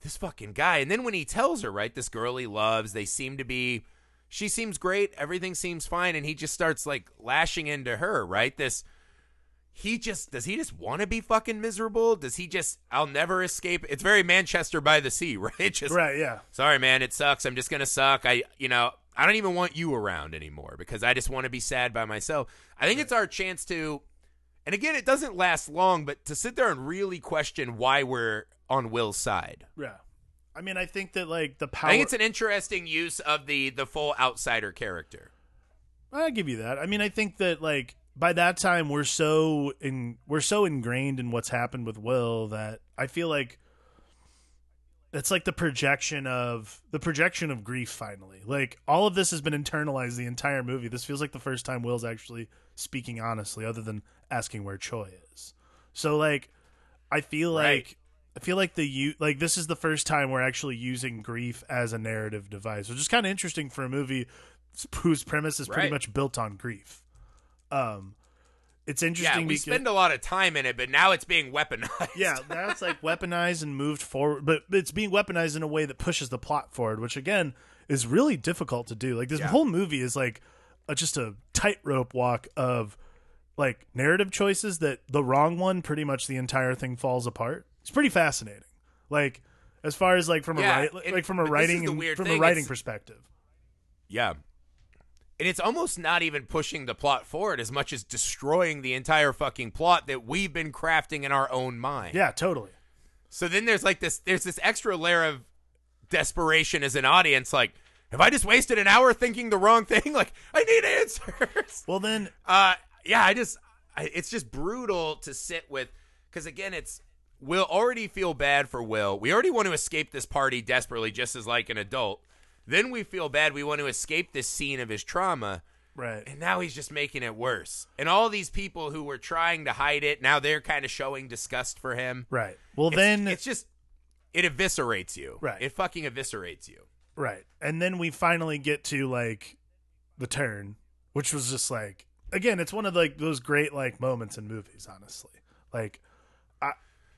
this fucking guy. And then when he tells her, right, this girl he loves, they seem to be, she seems great, everything seems fine, and he just starts like lashing into her, right? This, he just does he just want to be fucking miserable? Does he just, I'll never escape? It's very Manchester by the Sea, right? Just Right, yeah. sorry man it sucks i'm just gonna suck i you know i don't even want you around anymore because i just want to be sad by myself i think it's our chance to and again it doesn't last long but to sit there and really question why we're on will's side Yeah. I mean, I think that like the power i think it's an interesting use of the the full outsider character I'll give you that. I mean, I think that like by that time we're so in we're so ingrained in what's happened with Will that I feel like it's like the projection of the projection of grief finally. Like all of this has been internalized the entire movie. This feels like the first time Will's actually speaking honestly other than asking where Choi is. So like I feel Right. like I feel like the you like this is the first time we're actually using grief as a narrative device, which is kind of interesting for a movie whose premise is pretty Right. much built on grief. Um, it's yeah interesting. we because, spend a lot of time in it but now it's being weaponized yeah, that's like weaponized and moved forward, but it's being weaponized in a way that pushes the plot forward, which again is really difficult to do. Like this Yeah. whole movie is like a, just a tightrope walk of like narrative choices that the wrong one, pretty much the entire thing falls apart. It's pretty fascinating. Like as far as like from Yeah, a write, it- like from a but this is writing and from thing, a writing it's- perspective. Yeah. And it's almost not even pushing the plot forward as much as destroying the entire fucking plot that we've been crafting in our own mind. Yeah, totally. So then there's like this there's this extra layer of desperation as an audience like have I just wasted an hour thinking the wrong thing? Like I need answers. Well, then Uh yeah, I just I, it's just brutal to sit with cuz again it's we'll already feel bad for Will. We already want to escape this party desperately just as like an adult. Then we feel bad we want to escape this scene of his trauma. right. And now he's just making it worse. And all these people who were trying to hide it, now they're kind of showing disgust for him. Right. Well, It's- then it's just it eviscerates you. Right. It fucking eviscerates you. Right. And then we finally get to like the turn, which was just like again, it's one of like those great like moments in movies, honestly. Like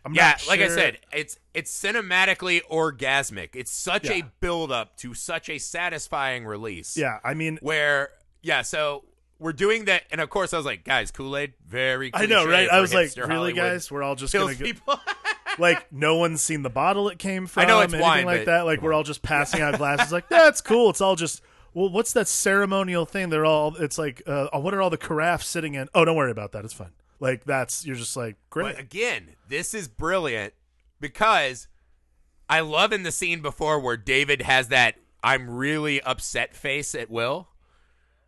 I'm yeah, not like I said, it's it's cinematically orgasmic. It's such Yeah. a build up to such a satisfying release. Yeah, I mean Where yeah, so we're doing that and of course I was like, guys, Kool-Aid, very I know, right? I was like, really Hollywood. guys, we're all just gonna go people. like no one's seen the bottle it came from. I know it's anything wine, like that. Like we're all just passing out glasses. Like that's cool. It's all just well, what's that ceremonial thing? They're all. It's like, uh, what are all the carafes sitting in? Oh, don't worry about that. It's fine. Like that's you're just like great. But again, this is brilliant because I love in the scene before where David has that I'm really upset face at Will.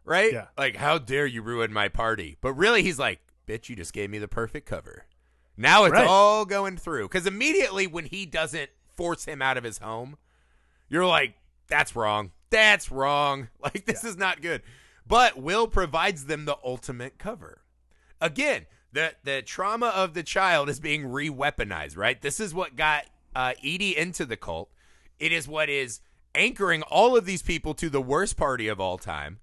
Right? Yeah. Like, how dare you ruin my party? But really, he's like, bitch, you just gave me the perfect cover. Now it's Right. all going through. Because immediately when he doesn't force him out of his home, you're like, that's wrong. That's wrong. Like, this is not good. But Will provides them the ultimate cover. Again, the the trauma of the child is being re-weaponized, right? This is what got uh, Edie into the cult. It is what is anchoring all of these people to the worst party of all time.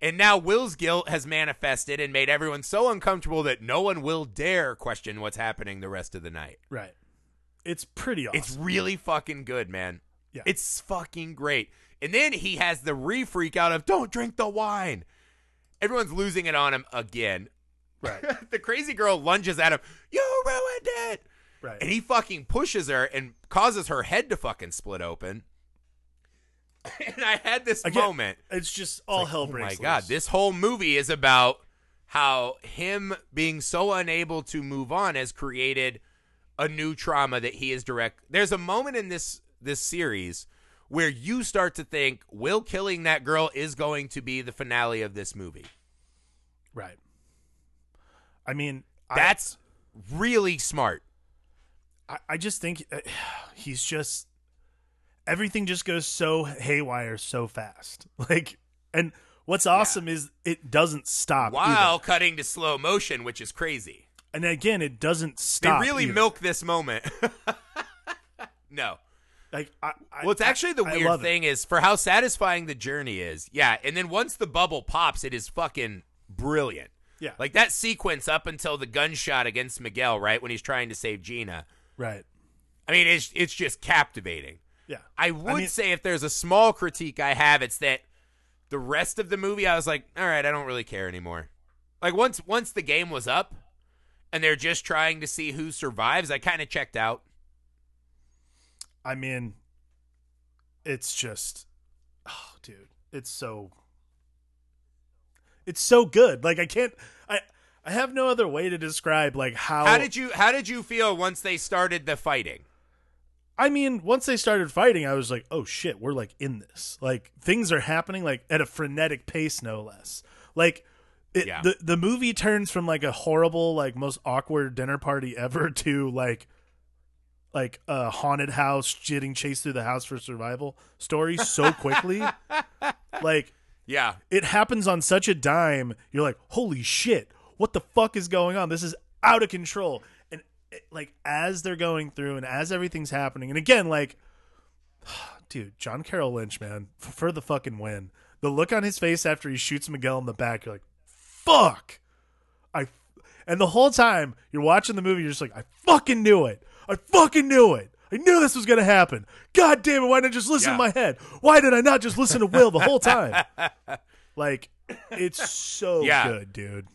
And now Will's guilt has manifested and made everyone so uncomfortable that no one will dare question what's happening the rest of the night. Right. It's pretty awesome. It's really fucking good, man. Yeah. It's fucking great. And then he has the re freak out of don't drink the wine. Everyone's losing it on him again. Right. the crazy girl lunges at him. You ruined it. Right. And he fucking pushes her and causes her head to fucking split open. And I had this Again, moment. It's just all hell Oh my breaks god, this whole movie is about how him being so unable to move on has created a new trauma that he is direct. There's a moment in this this series where you start to think Will killing that girl is going to be the finale of this movie. Right. I mean, I- That's really smart. I, I just think uh, he's just everything just goes so haywire so fast. Like, and what's awesome is it doesn't stop. While either. cutting to slow motion, which is crazy. and again, it doesn't stop. they really either. milk this moment. no. Like, I, I, Well, it's actually the I weird thing is for how satisfying the journey is. Yeah, and then once the bubble pops, it is fucking brilliant. Yeah. Like that sequence up until the gunshot against Miguel, right when he's trying to save Gina. right. I mean, it's it's just captivating. Yeah. I would mean- say if there's a small critique I have, it's that the rest of the movie, I was like, all right, I don't really care anymore. Like once once the game was up, and they're just trying to see who survives, I kind of checked out. I mean, it's just, oh, dude, it's so, it's so good. Like I can't, I, I have no other way to describe like how. How did you How did you feel once they started the fighting? I mean, once they started fighting, I was like, oh shit, we're like in this. Like things are happening like at a frenetic pace, no less. Like. It, Yeah. the the movie turns from like a horrible like most awkward dinner party ever to like like a haunted house getting chased through the house for survival story so quickly like Yeah, it happens on such a dime you're like holy shit what the fuck is going on? This is out of control. And it, like as they're going through and as everything's happening and again like dude john carroll lynch man for the fucking win. The look on his face after he shoots miguel in the back you're like fuck. I and the whole time you're watching the movie you're just like i fucking knew it. I fucking knew it I knew this was going to happen. God damn it. Why didn't I just listen Yeah. to my head? Why did I not just listen to Will the whole time? Like, it's so Yeah. good, dude.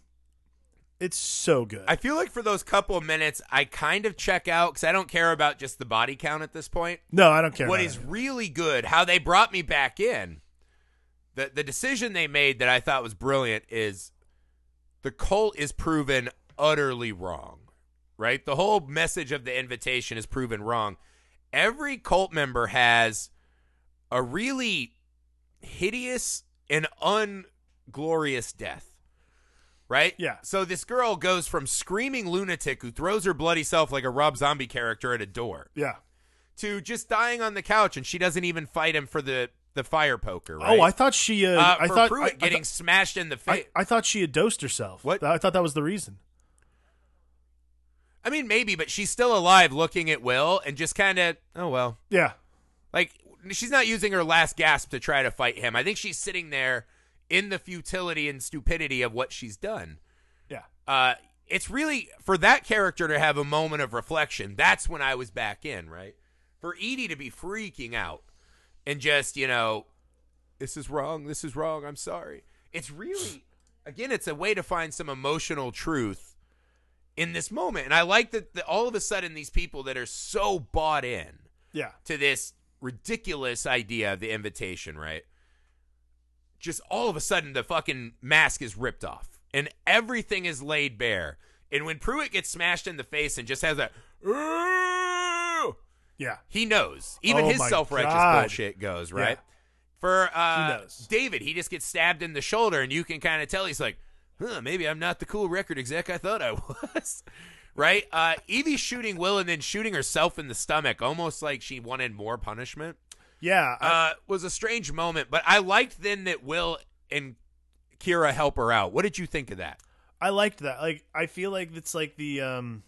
It's so good. I feel like for those couple of minutes, I kind of check out because I don't care about just the body count at this point. no, I don't care. What is it. really good, how they brought me back in, the the decision they made that I thought was brilliant is the cult is proven utterly wrong. Right? The whole message of the invitation is proven wrong. Every cult member has a really hideous and unglorious death. Right? Yeah. So this girl goes from screaming lunatic who throws her bloody self like a Rob Zombie character at a door Yeah. to just dying on the couch, and she doesn't even fight him for the the fire poker. Right? Oh, I thought she. Uh, uh, I thought Pruitt I, I getting thought- smashed in the face. I, I thought she had dosed herself. What? I thought that was the reason. I, mean, maybe, but she's still alive, looking at Will, and just kind of, oh well, Yeah. like she's not using her last gasp to try to fight him. I think she's sitting there in the futility and stupidity of what she's done. Yeah. Uh, it's really for that character to have a moment of reflection. That's when I was back in, right? For Edie to be freaking out and just, you know, this is wrong, this is wrong, I'm sorry. It's really, again, it's a way to find some emotional truth in this moment. And I like that, that all of a sudden these people that are so bought in Yeah. to this ridiculous idea of the invitation, right? Just all of a sudden the fucking mask is ripped off and everything is laid bare. And when Pruitt gets smashed in the face and just has that, "Ooh," Yeah. he knows. Even Oh his self righteous bullshit goes, right? Yeah. For uh, He. David, he just gets stabbed in the shoulder, and you can kind of tell he's like, huh, maybe I'm not the cool record exec I thought I was. right? Uh, Evie shooting Will and then shooting herself in the stomach, almost like she wanted more punishment, Yeah. I- uh, was a strange moment. But I liked then that Will and Kira help her out. What did you think of that? I liked that. Like I feel like it's like the um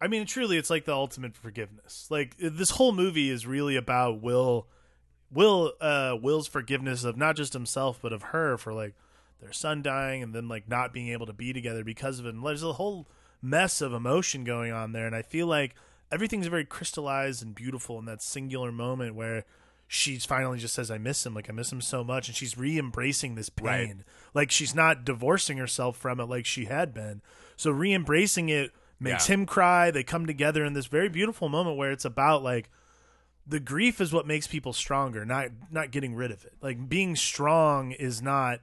I mean truly it's like the ultimate forgiveness. Like this whole movie is really about Will Will uh Will's forgiveness of not just himself but of her for like their son dying and then like not being able to be together because of it. And there's a whole mess of emotion going on there, and I feel like everything's very crystallized and beautiful in that singular moment where she's finally just says, "I miss him. Like I miss him so much," and she's re-embracing this pain. Right. Like she's not divorcing herself from it like she had been. So re-embracing it makes Yeah. him cry. They come together in this very beautiful moment where it's about like the grief is what makes people stronger, not not getting rid of it. Like being strong is not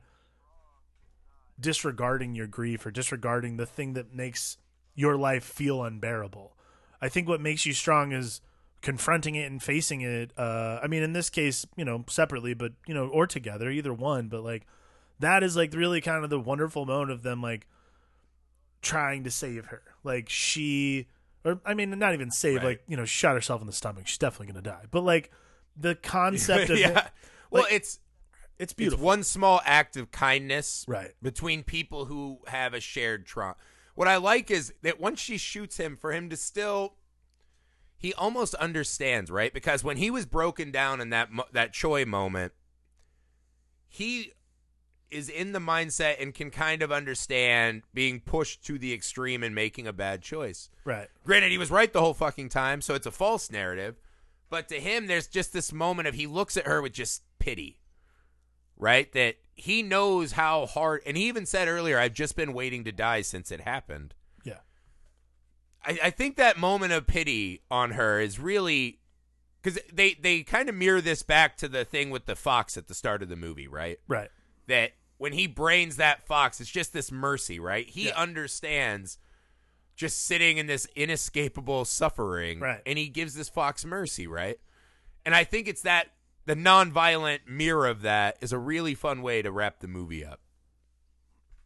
disregarding your grief or disregarding the thing that makes your life feel unbearable. I think what makes you strong is confronting it and facing it. Uh, I mean, in this case, you know, separately, but you know, or together, either one. But like, that is like really kind of the wonderful moment of them like trying to save her. Like she, or I mean, not even save. Right. Like you know, shot herself in the stomach. She's definitely gonna die. But like the concept of yeah. it, Well, like, it's it's it's beautiful, one small act of kindness right? between people who have a shared trauma. What I like is that once she shoots him, for him to still, he almost understands, right? Because when he was broken down in that mo- that Choi moment, he is in the mindset and can kind of understand being pushed to the extreme and making a bad choice. Right. Granted, he was right the whole fucking time, so it's a false narrative. But to him, there's just this moment of he looks at her with just pity, right? That he knows how hard, and he even said earlier, I've just been waiting to die since it happened. Yeah. I, I think that moment of pity on her is really because they, they kind of mirror this back to the thing with the fox at the start of the movie, right? Right. that when he brains that fox, it's just this mercy, right? He Yeah. understands just sitting in this inescapable suffering, Right. And he gives this fox mercy, right? And I think it's that the nonviolent mirror of that is a really fun way to wrap the movie up.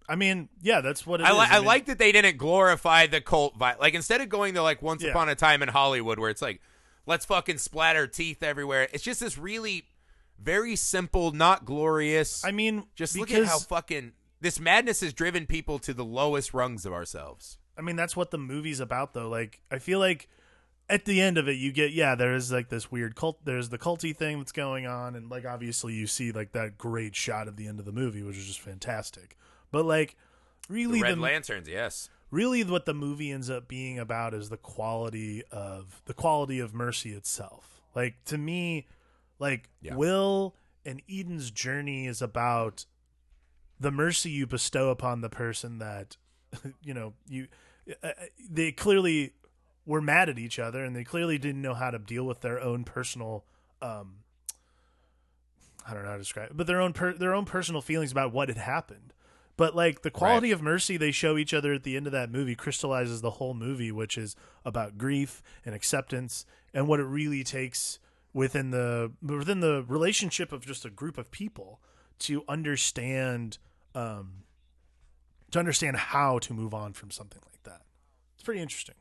I mean, yeah, that's what it I, is. li- I mean, like that they didn't glorify the cult vi- like instead of going to like Once Yeah. Upon a Time in Hollywood where it's like let's fucking splatter teeth everywhere. It's just this really very simple, not glorious. I mean, Just because, look at how fucking this madness has driven people to the lowest rungs of ourselves. I mean, that's what the movie's about, though. Like, I feel like at the end of it, you get yeah, there is like this weird cult. There's the culty thing that's going on, and like obviously you see like that great shot at the end of the movie, which is just fantastic. But like, really, Red the, Lanterns, yes. really what the movie ends up being about is the quality of the quality of mercy itself. Like to me, like Yeah. Will and Eden's journey is about the mercy you bestow upon the person that you know you uh, they clearly were mad at each other and they clearly didn't know how to deal with their own personal um I don't know how to describe it, but their own per- their own personal feelings about what had happened. But like the quality of mercy they show each other at the end of that movie crystallizes the whole movie, which is about grief and acceptance and what it really takes within the within the relationship of just a group of people to understand um to understand how to move on from something like that. It's pretty interesting.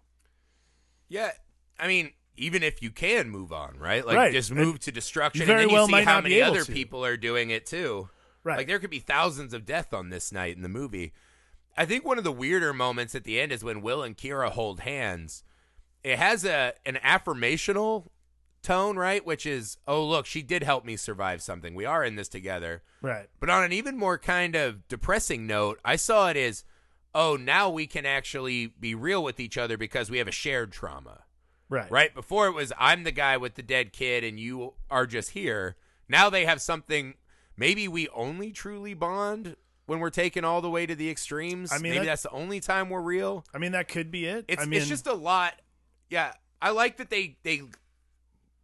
Yeah, I mean, even if you can move on, right? Like Right. just move to destruction, you very and then you well see how many other to. people are doing it too. Right. Like there could be thousands of death on this night in the movie. I think one of the weirder moments at the end is when Will and Kira hold hands. It has a an affirmational tone, right? Which is, oh look, she did help me survive something. We are in this together. right. But on an even more kind of depressing note, I saw it as, oh, now we can actually be real with each other because we have a shared trauma. Right. Right? Before it was I'm the guy with the dead kid and you are just here. Now they have something maybe we only truly bond when we're taken all the way to the extremes. I mean, maybe that- that's the only time we're real. I mean that could be it. It's I mean it's just a lot. Yeah, I like that they they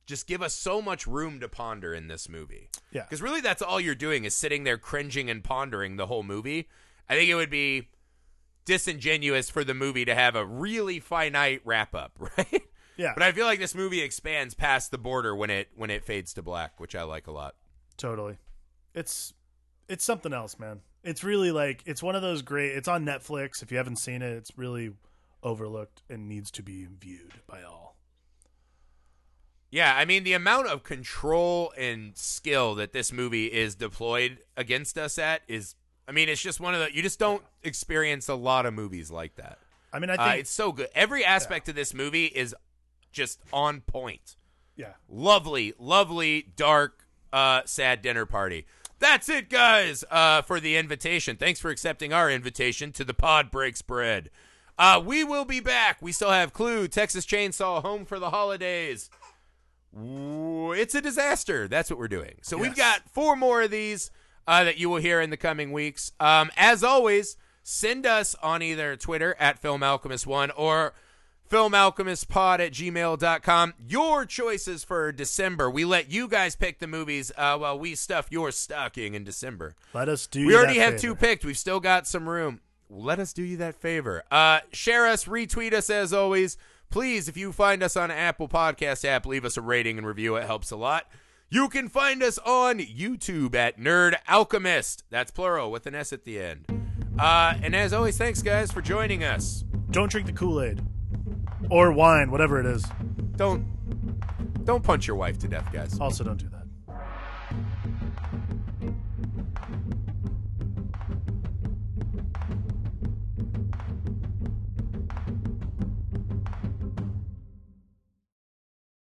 just give us so much room to ponder in this movie. Yeah. Because really, that's all you're doing is sitting there cringing and pondering the whole movie. I think it would be disingenuous for the movie to have a really finite wrap up, right? yeah. But I feel like this movie expands past the border when it when it fades to black, which I like a lot. Totally. It's it's something else, man. It's really like it's one of those great it's on Netflix. If you haven't seen it, it's really overlooked and needs to be viewed by all. Yeah, I mean the amount of control and skill that this movie is deployed against us at is I mean it's just one of the you just don't experience a lot of movies like that. I mean I Uh, think it's so good. Every aspect of this movie is just on point. yeah. Lovely, lovely, dark, uh, sad dinner party. That's it, guys, uh, for the invitation. Thanks for accepting our invitation to the Pod Breaks Bread. Uh, we will be back. We still have Clue, Texas Chainsaw, Home for the Holidays. Ooh, It's a disaster. That's what we're doing. So we've got four more of these uh, that you will hear in the coming weeks. Um, as always, send us on either Twitter at Film Alchemist One or filmalchemistpod at gmail.com your choices for december. We let you guys pick the movies uh, while we stuff your stocking in december. Let us do. we already have two picked. We've still got some room. Let us do you that favor. Uh, share us retweet us as always. Please if you find us on apple podcast app leave us a rating and review. It helps a lot you can find us on youtube at nerd alchemist. That's plural with an s at the end. Uh, and as always thanks guys for joining us. Don't drink the Kool Aid or wine, whatever it is. don't don't punch your wife to death guys. Also, don't do that.